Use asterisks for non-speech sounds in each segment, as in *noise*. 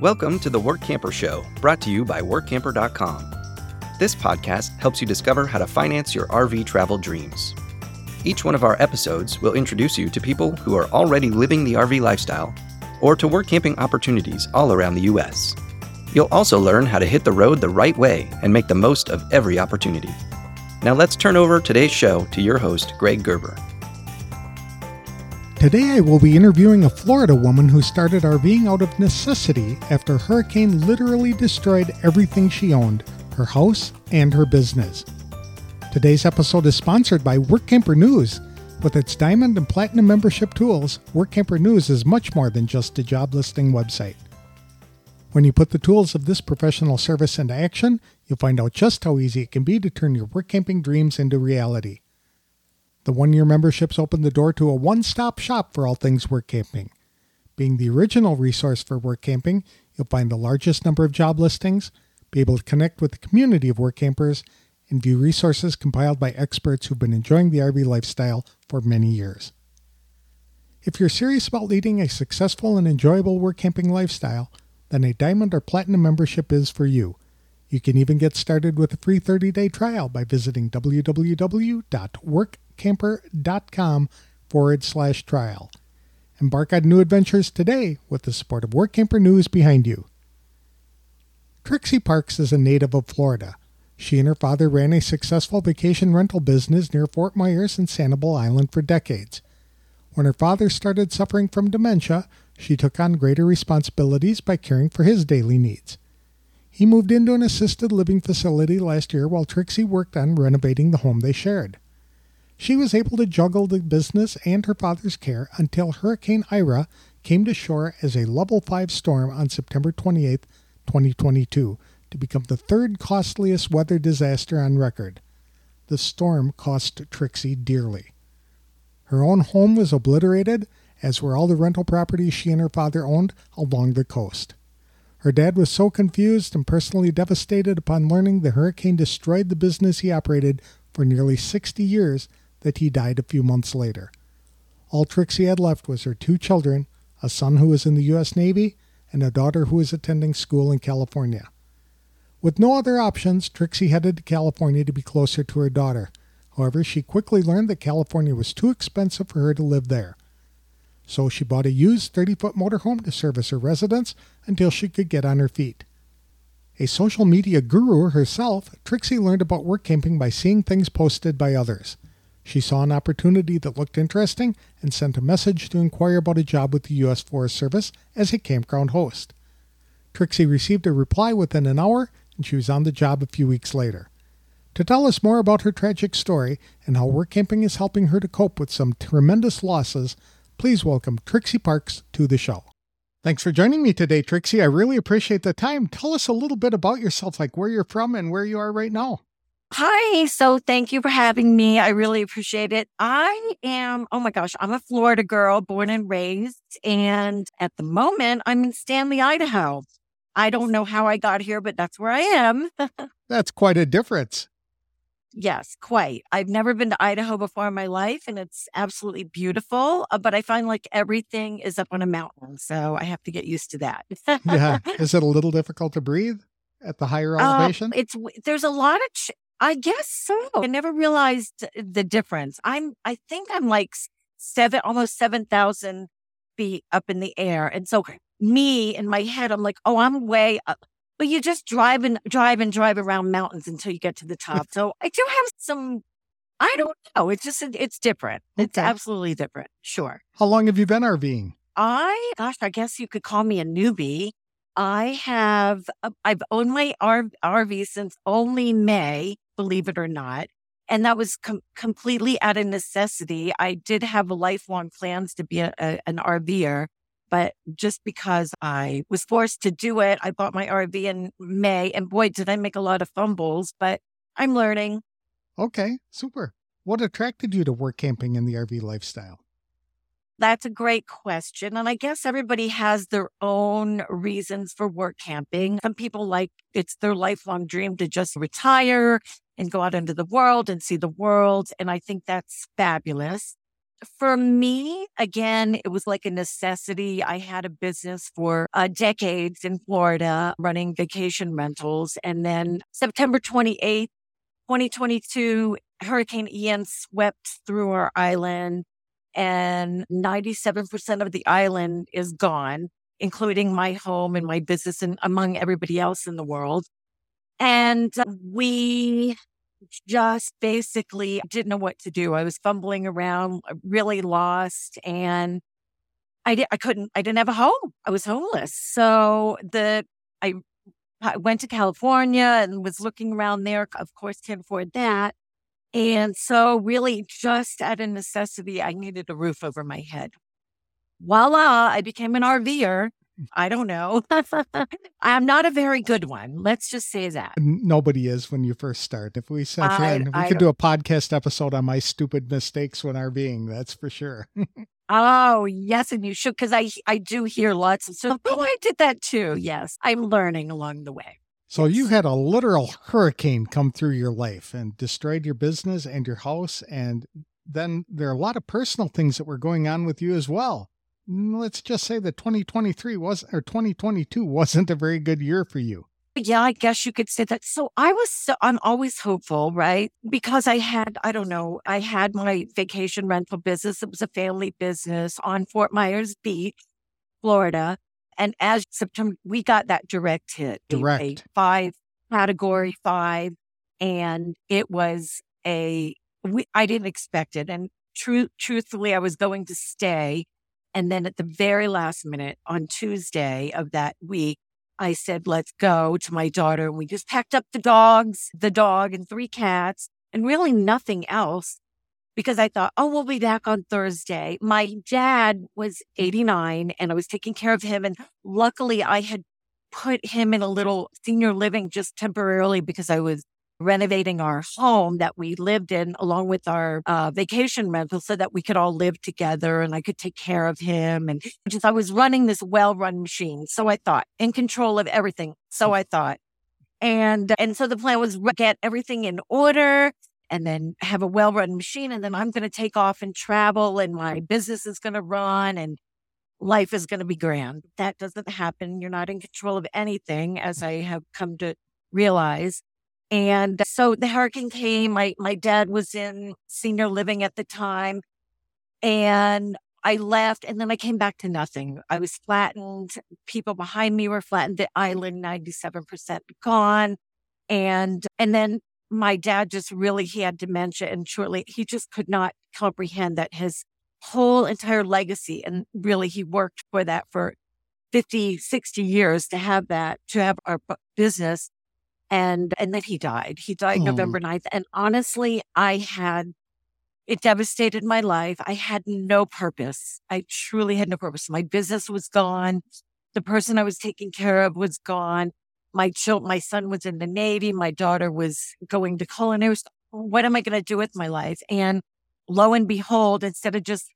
Welcome to the Work Camper Show, brought to you by WorkCamper.com. This podcast helps you discover how to finance your RV travel dreams. Each one of our episodes will introduce you to people who are already living the RV lifestyle or to work camping opportunities all around the U.S. You'll also learn how to hit the road the right way and make the most of every opportunity. Now let's turn over today's show to your host, Greg Gerber. Today I will be interviewing a Florida woman who started RVing out of necessity after hurricane literally destroyed everything she owned her house and her business. Today's episode is sponsored by WorkCamper News. With its diamond and platinum membership tools, WorkCamper News is much more than just a job listing website. When you put the tools of this professional service into action, you'll find out just how easy it can be to turn your work camping dreams into reality. The one year memberships open the door to a one stop shop for all things work camping. Being the original resource for work camping, you'll find the largest number of job listings, be able to connect with the community of work campers, and view resources compiled by experts who've been enjoying the RV lifestyle for many years. If you're serious about leading a successful and enjoyable work camping lifestyle, then a diamond or platinum membership is for you. You can even get started with a free 30 day trial by visiting www.workcamper.com forward slash trial. Embark on new adventures today with the support of WorkCamper News behind you. Trixie Parkes is a native of Florida. She and her father ran a successful vacation rental business near Fort Myers and Sanibel Island for decades. When her father started suffering from dementia, she took on greater responsibilities by caring for his daily needs. He moved into an assisted living facility last year while Trixie worked on renovating the home they shared. She was able to juggle the business and her father's care until Hurricane Ian came to shore as a level 5 storm on September 28, 2022, to become the third costliest weather disaster on record. The storm cost Trixie dearly. Her own home was obliterated, as were all the rental properties she and her father owned along the coast. Her dad was so confused and personally devastated upon learning the hurricane destroyed the business he operated for nearly 60 years that he died a few months later. All Trixie had left was her two children, a son who was in the U.S. Navy and a daughter who was attending school in California. With no other options, Trixie headed to California to be closer to her daughter. However, she quickly learned that California was too expensive for her to live there. So she bought a used 30 foot motorhome to service her residence until she could get on her feet. A social media guru herself, Trixie learned about work camping by seeing things posted by others. She saw an opportunity that looked interesting and sent a message to inquire about a job with the U.S. Forest Service as a campground host. Trixie received a reply within an hour and she was on the job a few weeks later. To tell us more about her tragic story and how work camping is helping her to cope with some tremendous losses, please welcome Trixie Parkes to the show. Thanks for joining me today, Trixie. I really appreciate the time. Tell us a little bit about yourself, like where you're from and where you are right now. Hi. So thank you for having me. I really appreciate it. I am, oh my gosh, I'm a Florida girl, born and raised. And at the moment, I'm in Stanley, Idaho. I don't know how I got here, but that's where I am. *laughs* that's quite a difference. Yes, quite. I've never been to Idaho before in my life, and it's absolutely beautiful. Uh, but I find like everything is up on a mountain, so I have to get used to that. yeah, *laughs* is it a little difficult to breathe at the higher um, elevation? it's there's a lot of. Ch- I guess so. I never realized the difference. I'm. I think I'm like seven, almost seven thousand feet up in the air, and so me in my head, I'm like, oh, I'm way up. But you just drive and drive and drive around mountains until you get to the top. so I do have some, I don't know. It's just, it's different. It's absolutely different. Sure. How long have you been RVing? I, gosh, I guess you could call me a newbie. I have, uh, I've owned my RV since only May, believe it or not. And that was com- completely out of necessity. I did have lifelong plans to be a, a, an RVer, but just because I was forced to do it, I bought my RV in May and boy, did I make a lot of fumbles, but I'm learning. Okay, super. What attracted you to work camping in the RV lifestyle? That's a great question. And I guess everybody has their own reasons for work camping. Some people like it's their lifelong dream to just retire and go out into the world and see the world. And I think that's fabulous. for me, again, it was like a necessity. I had a business for uh, decades in Florida running vacation rentals. And then September 28th, 2022, Hurricane Ian swept through our island and 97% of the island is gone, including my home and my business and among everybody else in the world. And we just basically didn't know what to do. I was fumbling around, uh, really lost, and I did, I couldn't. I didn't have a home. I was homeless. So the I, I went to California and was looking around there. Of course, can't afford that. And so, really, just out of necessity, I needed a roof over my head. Voila, I became an RVer hmm. I don't know. *laughs* I'm not a very good one. Let's just say that. Nobody is when you first start. If we sat I, in, we I could do a podcast episode on my stupid mistakes when RVing. That's for sure. *laughs* oh yes, and you should because I I do hear lots of stuff. Oh, I did that too. Yes, I'm learning along the way. So you had a literal hurricane come through your life and destroyed your business and your house, and then there are a lot of personal things that were going on with you as well mm, let's just say that 2023 was or 2022 wasn't a very good year for you. Yeah, I guess you could say that. So I was, so, I'm always hopeful, right? Because I had, I don't know, I had my vacation rental business. It was a family business on Fort Myers Beach, Florida. And as September, we got that direct hit. Direct. Five, category five. And it was a, we, I didn't expect it. And true, truthfully, I was going to stay and then at the very last minute on Tuesday of that week, I said, let's go to my daughter. And we just packed up the dogs, the dog and three cats and really nothing else because I thought, oh, we'll be back on Thursday. My dad was 89 and I was taking care of him. And luckily I had put him in a little senior living just temporarily because I was renovating our home that we lived in along with our uh, vacation rental so that we could all live together and I could take care of him. And just, I was running this well run machine. So I thought in control of everything. So I thought. And, and so the plan was get everything in order and then have a well run machine. And then I'm going to take off and travel and my business is going to run and life is going to be grand. That doesn't happen. You're not in control of anything, as I have come to realize. And so the hurricane came. My, my dad was in senior living at the time and I left and then I came back to nothing. I was flattened. People behind me were flattened. The island, 97% gone. And, and then my dad just really, he had dementia and shortly he just could not comprehend that his whole entire legacy and really he worked for that for 50, 60 years to have that, to have our business and and then he died. He died oh. November 9th. And honestly, I had it devastated my life. I had no purpose. I truly had no purpose. My business was gone. The person I was taking care of was gone. My child, my son was in the Navy. My daughter was going to culinary. What am I going to do with my life? And lo and behold, instead of just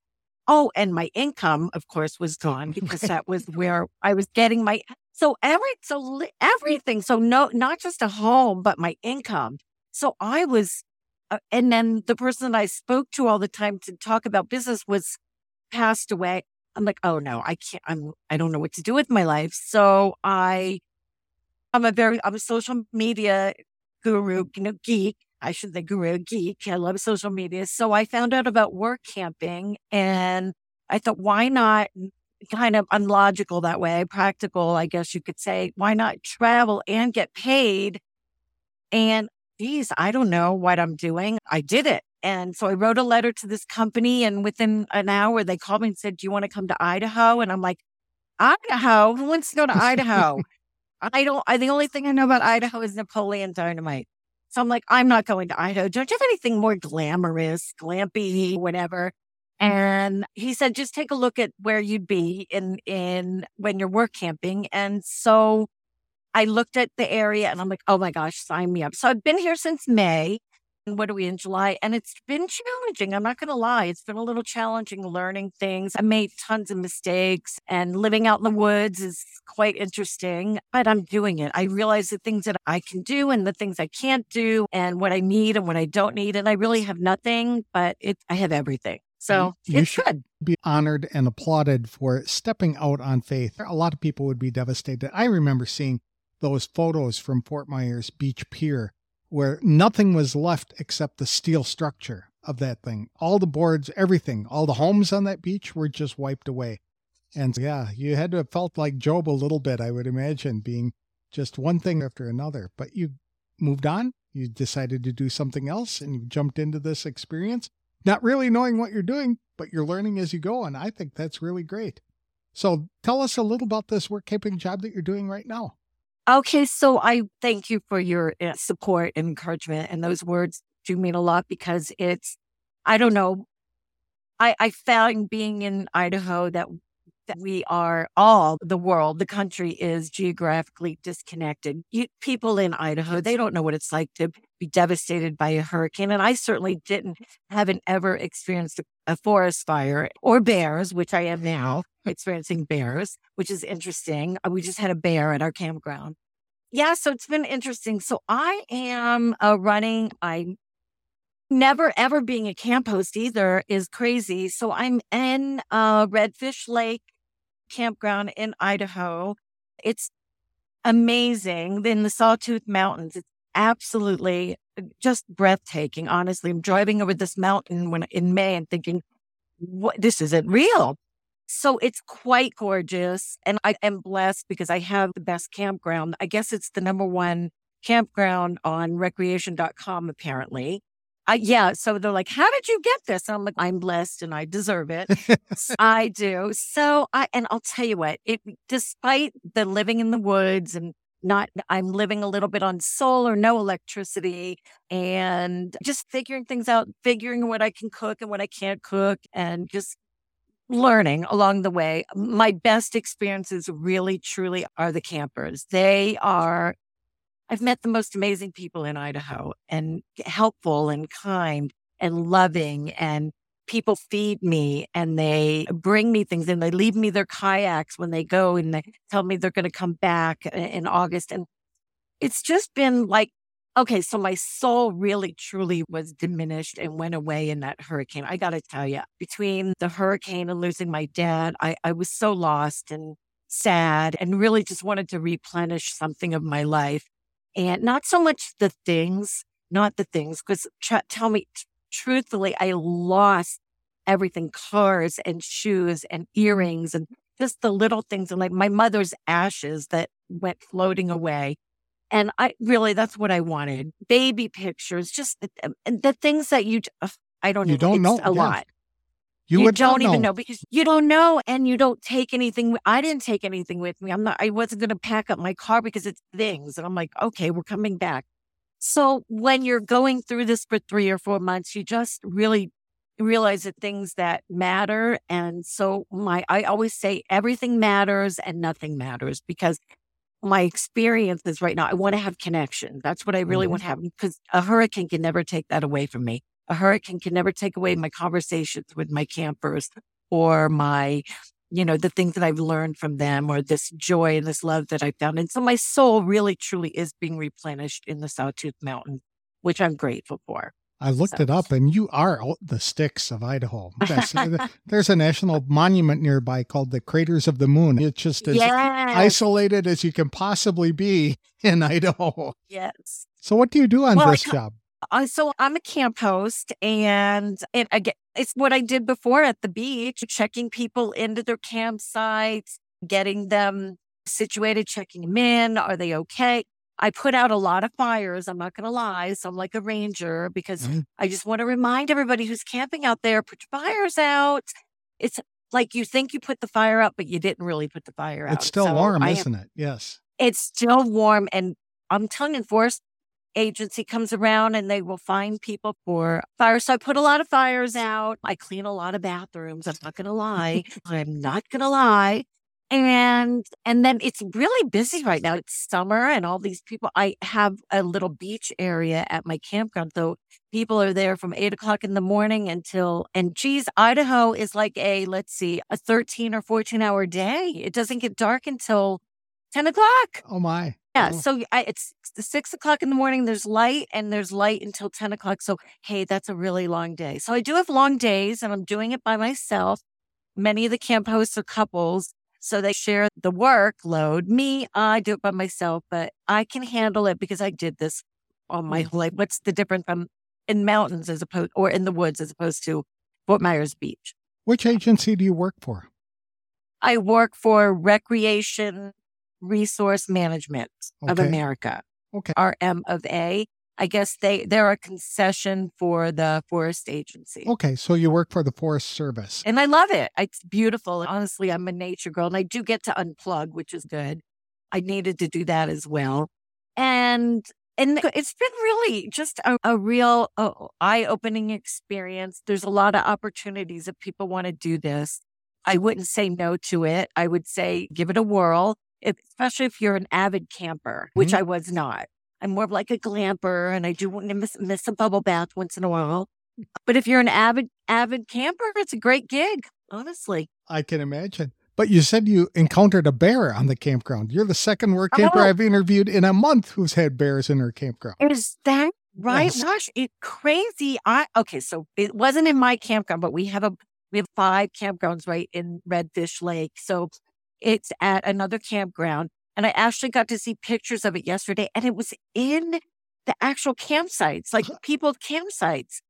Oh, and my income, of course, was gone *laughs* because that was where I was getting my so every so everything. So no, not just a home, but my income. So I was, uh, and then the person I spoke to all the time to talk about business was passed away. I'm like, oh no, I can't. I'm. I don't know what to do with my life. So I, I'm a very, I'm a social media guru, you know, geek. I should say guru geek. I love social media. So I found out about work camping, and I thought, why not kind of unlogical that way, practical, I guess you could say. Why not travel and get paid? And geez, I don't know what I'm doing. I did it. And so I wrote a letter to this company, and within an hour, they called me and said, Do you want to come to Idaho? And I'm like, Idaho? Who wants to go to *laughs* Idaho? I don't, I, the only thing I know about Idaho is Napoleon Dynamite. So I'm like, I'm not going to Idaho. Don't you have anything more glamorous, glampy, whatever? And he said, just take a look at where you'd be in, in when you're work camping. And so I looked at the area and I'm like, oh my gosh, sign me up. So I've been here since May. What are we in July? And it's been challenging. I'm not going to lie. It's been a little challenging learning things. I made tons of mistakes and living out in the woods is quite interesting, but I'm doing it. I realize the things that I can do and the things I can't do and what I need and what I don't need. And I really have nothing, but it, I have everything. So You it's should-. Be honored and applauded for stepping out on faith. A lot of people would be devastated. I remember seeing those photos from Fort Myers Beach Pier where nothing was left except the steel structure of that thing. All the boards, everything, all the homes on that beach were just wiped away. And yeah, you had to have felt like Job a little bit, I would imagine, being just one thing after another. But you moved on, you decided to do something else, and you jumped into this experience, not really knowing what you're doing, but you're learning as you go. And I think that's really great. So tell us a little about this work keeping job that you're doing right now. Okay, so I thank you for your uh, support and encouragement, and those words do mean a lot because it's, I don't know, I I found being in Idaho that that we are all the world, the country is geographically disconnected. You, people in Idaho, they don't know what it's like to be devastated by a hurricane, and I certainly didn't, haven't ever experienced a, forest fire or bears, which I am now experiencing bears, which is interesting. Uh, We just had a bear at our campground. Yeah, so it's been interesting. So I am running. I never ever being a camp host either is crazy. So I'm in uh, Redfish Lake campground in Idaho. It's amazing in the Sawtooth Mountains. It's absolutely uh, just breathtaking. Honestly, I'm driving over this mountain when in May and thinking, "What? This isn't real." So it's quite gorgeous. And I am blessed because I have the best campground. I guess it's the number one campground on recreation.com, apparently. Uh, yeah. So they're like, how did you get this? I'm like, I'm blessed and I deserve it. *laughs* I do. So I, and I'll tell you what, it, despite the living in the woods and not, I'm living a little bit on solar, no electricity and just figuring things out, figuring what I can cook and what I can't cook and just learning along the way. My best experiences really, truly are the campers. They are, I've met the most amazing people in Idaho and helpful and kind and loving and people feed me and they bring me things and they leave me their kayaks when they go and they tell me they're going to come back in August. And it's just been like, okay, so my soul really truly was diminished and went away in that hurricane. I got to tell you, between the hurricane and losing my dad, I, I was so lost and sad and really just wanted to replenish something of my life. And not so much the things, not the things, because tr- tell me, t- truthfully, I lost everything cars and shoes and earrings and just the little things and like my mother's ashes that went floating away. And I really, that's what I wanted. Baby pictures, just uh, the, the things that you, I don't You know. don't know, a yeah. lot. You, You, don't even know because you don't know and you don't take anything. I didn't take anything with me. I'm not, I wasn't going to pack up my car because it's things. And I'm like, okay, we're coming back. So when you're going through this for three or four months, you just really realize the things that matter. And so my, I always say everything matters and nothing matters because my experience is right now, I want to have connection. That's what I really Mhm. want to have because a hurricane can never take that away from me. A hurricane can never take away my conversations with my campers or my, you know, the things that I've learned from them or this joy and this love that I found. And so my soul really truly is being replenished in the Sawtooth Mountain, which I'm grateful for. I looked So- it up, and you are the sticks of Idaho. *laughs* There's a national monument nearby called the Craters of the Moon. It's just as yes. isolated as you can possibly be in Idaho. yes. So, what do you do on Well, this job? Uh, so I'm a camp host, and and again, it's what I did before at the beach, checking people into their campsites, getting them situated, checking them in. Are they okay? I put out a lot of fires. I'm not going to lie. So I'm like a ranger because Mm. I just want to remind everybody who's camping out there, put your fires out. It's like you think you put the fire out, but you didn't really put the fire out. It's still So warm, am- isn't it? Yes. it's still warm and I'm telling you, the forest agency comes around and they will find people for fires. So I put a lot of fires out. I clean a lot of bathrooms. I'm not gonna lie. *laughs* I'm not gonna lie. And and then it's really busy right now. It's summer and all these people. I have a little beach area at my campground. So people are there from eight o'clock in the morning until and geez, Idaho is like a let's see, a 13 or 14 hour day. It doesn't get dark until 10 o'clock. Oh, my. Yeah, so I, it's six o'clock in the morning. There's light, and there's light until ten o'clock. So hey, that's a really long day. So I do have long days, and I'm doing it by myself. Many of the camp hosts are couples, so they share the workload. Me, I do it by myself, but I can handle it because I did this all my Mm. whole life. What's the difference from in mountains as opposed or in the woods as opposed to Fort Myers Beach? Which agency do you work for? I work for Recreation Resource Management of America. Okay. RM of A. I guess they they're a concession for the forest agency. Okay, so you work for the Forest Service. And I love it. It's beautiful. Honestly, I'm a nature girl and I do get to unplug, which is good. I needed to do that as well. And and it's been really just a, a real uh, eye-opening experience. There's a lot of opportunities if people want to do this. I wouldn't say no to it. I would say give it a whirl, if, especially if you're an avid camper, which Mhm. I was not. I'm more of like a glamper and I do want to miss, miss a bubble bath once in a while. But if you're an avid avid camper, it's a great gig, honestly. I can imagine. But you said you encountered a bear on the campground. You're the second work camper Oh. I've interviewed in a month who's had bears in her campground. Is that right? Yes. Gosh, it crazy. I okay, so it wasn't in my campground, but we have a we have five campgrounds right in Redfish Lake. So it's at another campground. And I actually got to see pictures of it yesterday, and it was in the actual campsites, like people's campsites.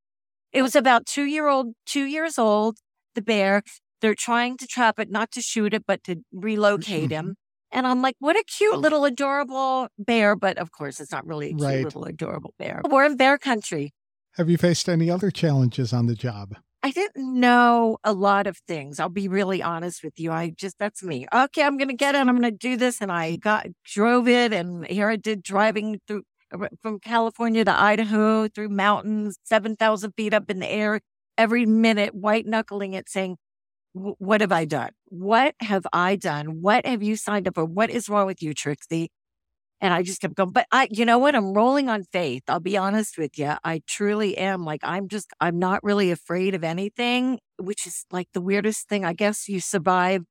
It was about two year old, two years old, the bear. They're trying to trap it, not to shoot it, but to relocate mm-hmm. him. And I'm like, what a cute little adorable bear. But of course, it's not really a cute Right. little adorable bear. We're in bear country. Have you faced any other challenges on the job? I didn't know a lot of things. I'll be really honest with you. I just, that's me. Okay, I'm going to get it. I'm going to do this. And I got, drove it. And here I did driving through uh, from California to Idaho through mountains, 7,000 feet up in the air, every minute, white knuckling it, saying, What have I done? What have I done? What have you signed up for? What is wrong with you, Trixie? And I just kept going. But I, you know what? I'm rolling on faith. I'll be honest with you. I truly am. Like, I'm just, I'm not really afraid of anything, which is like the weirdest thing. I guess you survive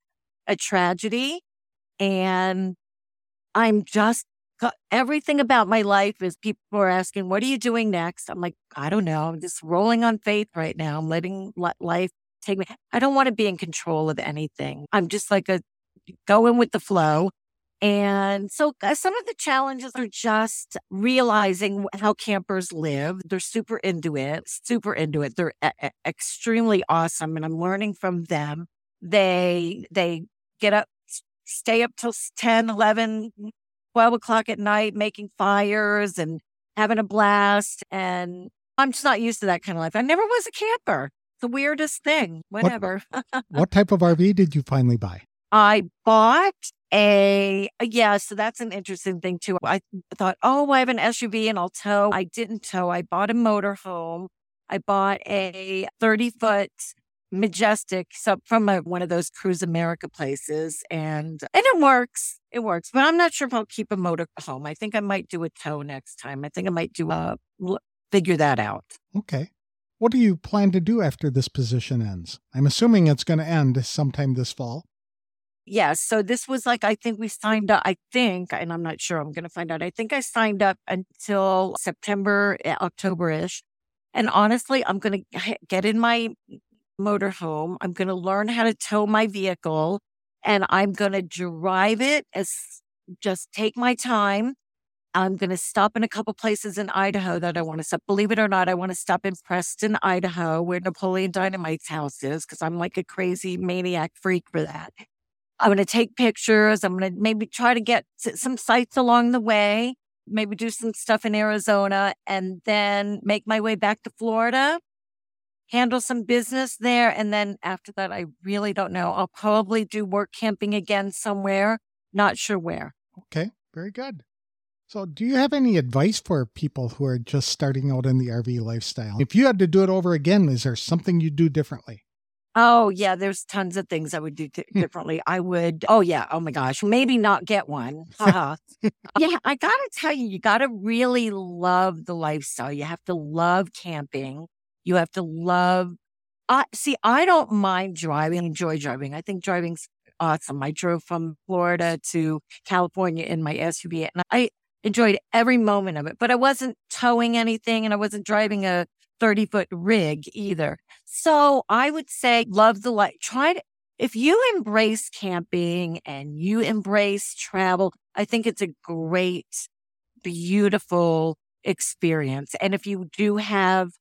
a tragedy and I'm just, everything about my life is people are asking, what are you doing next? I'm like, I don't know. I'm just rolling on faith right now. I'm letting life take me. I don't want to be in control of anything. I'm just like a going with the flow. And so uh, some of the challenges are just realizing how campers live. They're super into it, super into it. They're e- extremely awesome and I'm learning from them. They, they get up, stay up till s- 10, 11, 12 o'clock at night, making fires and having a blast. And I'm just not used to that kind of life. I never was a camper. The weirdest thing, whatever. *laughs* what type of RV did you finally buy? I bought a, uh, yeah, so that's an interesting thing too. I thought, oh, I have an SUV and I'll tow. I didn't tow. I bought a motorhome. I bought a 30 foot majestic so from a, one of those Cruise America places and and it works. It works, but I'm not sure if I'll keep a motorhome. I think I might do a tow next time. I think I might do a figure that out. Okay. What do you plan to do after this position ends? I'm assuming it's going to end sometime this fall. Yes. So this was like, I think we signed up, I think, and I'm not sure, I'm going to find out. I think I signed up until September, eh, October ish. And honestly, I'm going to get in my motorhome. I'm going to learn how to tow my vehicle and I'm going to drive it as just take my time. I'm going to stop in a couple places in Idaho that I want to stop. Believe it or not, I want to stop in Preston, Idaho, where Napoleon Dynamite's house is, because I'm like a crazy maniac freak for that. I'm going to take pictures. I'm going to maybe try to get some sites along the way, maybe do some stuff in Arizona, and then make my way back to Florida, handle some business there. And then after that, I really don't know. I'll probably do work camping again somewhere, not sure where. Okay, very good. So, do you have any advice for people who are just starting out in the RV lifestyle? If you had to do it over again, is there something you'd do differently? Oh, yeah, there's tons of things I would do di- hmm. differently. I would, oh, yeah, oh my gosh, maybe not get one. *laughs* Yeah, I *laughs* got to tell you, you got to really love the lifestyle. You have to love camping. You have to love, I see, I don't mind driving, enjoy driving. I think driving's awesome. I drove from Florida to California in my SUV and I enjoyed every moment of it, but I wasn't towing anything and I wasn't driving a 30 foot rig either. So I would say love the life. Try to, if you embrace camping and you embrace travel, I think it's a great, beautiful experience. And if you do have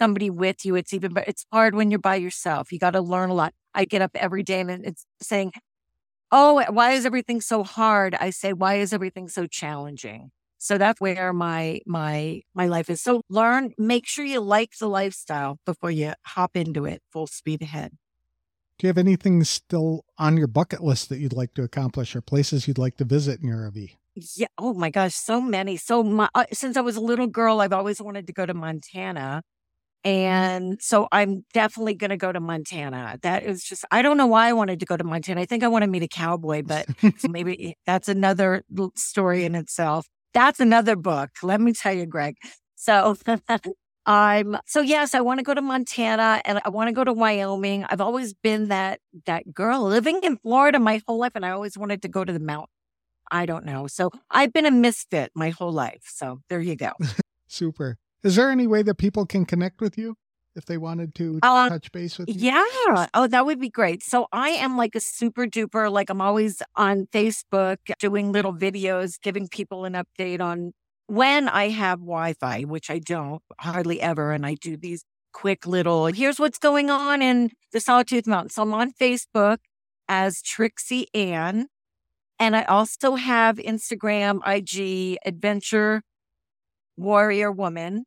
somebody with you, it's even, but it's hard when you're by yourself. You got to learn a lot. I get up every day and it's saying, Oh, why is everything so hard? I say, why is everything so challenging? So that's where my my my life is. So learn, make sure you like the lifestyle before you hop into it full speed ahead. Do you have anything still on your bucket list that you'd like to accomplish or places you'd like to visit in your RV? Yeah. Oh my gosh, so many. So my, uh, since I was a little girl, I've always wanted to go to Montana. And so I'm definitely going to go to Montana. That is just, I don't know why I wanted to go to Montana. I think I want to meet a cowboy, but *laughs* maybe that's another story in itself. That's another book. Let me tell you, Greg. So *laughs* I'm, so yes, I want to go to Montana and I want to go to Wyoming. I've always been that, that girl living in Florida my whole life. And I always wanted to go to the mountain. I don't know. So I've been a misfit my whole life. So there you go. *laughs* Super. Is there any way that people can connect with you if they wanted to uh, touch base with you? Yeah. Oh, that would be great. So I am like a super duper, like I'm always on Facebook doing little videos, giving people an update on when I have Wi Fi, which I don't hardly ever. And I do these quick little, here's what's going on in the Sawtooth Mountains. So I'm on Facebook as Trixie Ann. And I also have Instagram, IG, Adventure Warrior Woman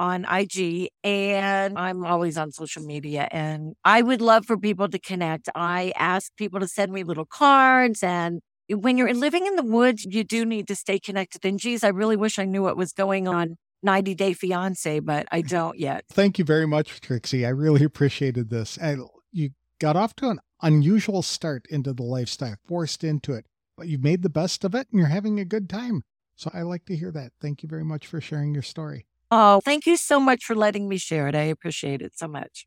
on IG and I'm always on social media and I would love for people to connect. I ask people to send me little cards and when you're living in the woods, you do need to stay connected. And geez, I really wish I knew what was going on 90 Day Fiance, but I *laughs* don't yet. Thank you very much, Trixie. I really appreciated this. And you got off to an unusual start into the lifestyle, forced into it, but you've made the best of it and you're having a good time. So I like to hear that. Thank you very much for sharing your story. Oh, thank you so much for letting me share it. I appreciate it so much.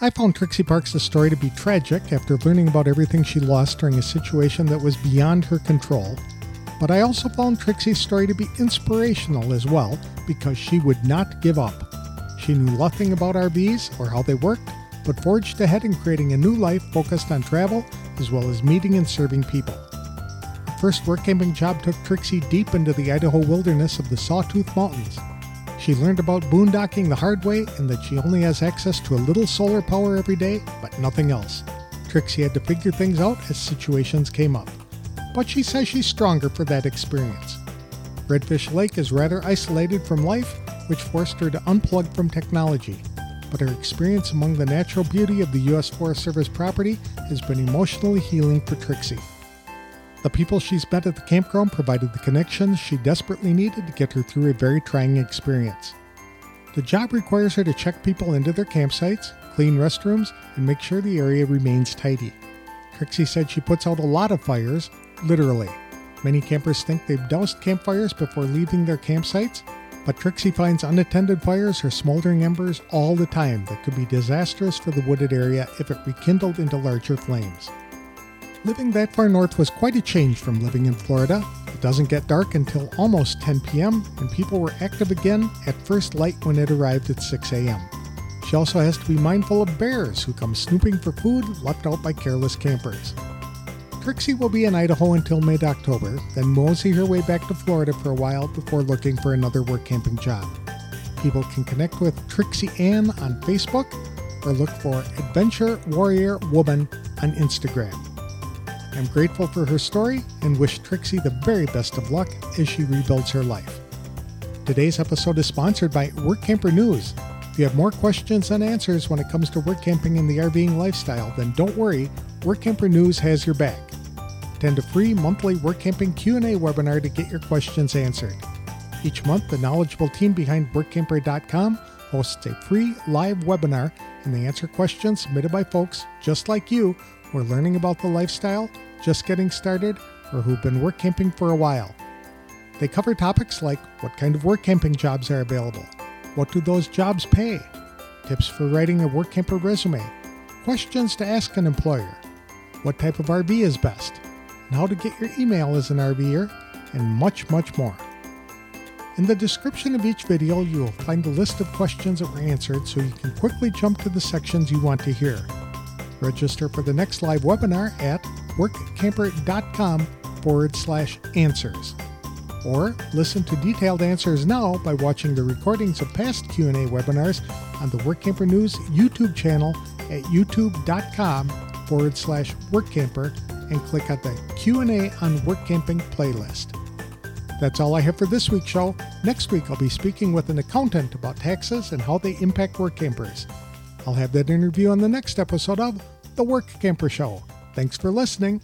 I found Trixie Parkes' story to be tragic after learning about everything she lost during a situation that was beyond her control. But I also found Trixie's story to be inspirational as well because she would not give up. She knew nothing about RVs or how they worked, but forged ahead in creating a new life focused on travel as well as meeting and serving people. Her first work camping job took Trixie deep into the Idaho wilderness of the Sawtooth Mountains. She learned about boondocking the hard way and that she only has access to a little solar power every day, but nothing else. Trixie had to figure things out as situations came up. But she says she's stronger for that experience. Redfish Lake is rather isolated from life, which forced her to unplug from technology but her experience among the natural beauty of the U.S. Forest Service property has been emotionally healing for Trixie. The people she's met at the campground provided the connections she desperately needed to get her through a very trying experience. The job requires her to check people into their campsites, clean restrooms, and make sure the area remains tidy. Trixie said she puts out a lot of fires, literally. Many campers think they've doused campfires before leaving their campsites, but Trixie finds unattended fires or smoldering embers all the time that could be disastrous for the wooded area if it rekindled into larger flames. Living that far north was quite a change from living in Florida. It doesn't get dark until almost 10 p.m., and people were active again at first light when it arrived at 6 a.m. She also has to be mindful of bears who come snooping for food left out by careless campers. Trixie will be in Idaho until mid October, then mosey her way back to Florida for a while before looking for another work camping job. People can connect with Trixie Ann on Facebook or look for Adventure Warrior Woman on Instagram. I'm grateful for her story and wish Trixie the very best of luck as she rebuilds her life. Today's episode is sponsored by Work Camper News. If you have more questions than answers when it comes to work camping and the RVing lifestyle, then don't worry, Work Camper News has your back. Attend a free monthly Work Camping Q&A webinar to get your questions answered. Each month, the knowledgeable team behind WorkCamper.com hosts a free live webinar and they answer questions submitted by folks just like you who are learning about the lifestyle, just getting started, or who've been work camping for a while. They cover topics like what kind of work camping jobs are available, What do those jobs pay? Tips for writing a work camper resume. Questions to ask an employer. What type of RV is best? How to get your email as an RVer, and much, much more. In the description of each video, you will find a list of questions that were answered so you can quickly jump to the sections you want to hear. Register for the next live webinar at workcamper.com forward slash answers. Or listen to detailed answers now by watching the recordings of past Q&A webinars on the WorkCamper News YouTube channel at youtube.com forward slash workcamper and click on the Q&A on Work Camping playlist. That's all I have for this week's show. Next week, I'll be speaking with an accountant about taxes and how they impact work campers. I'll have that interview on the next episode of The Work Camper Show. Thanks for listening.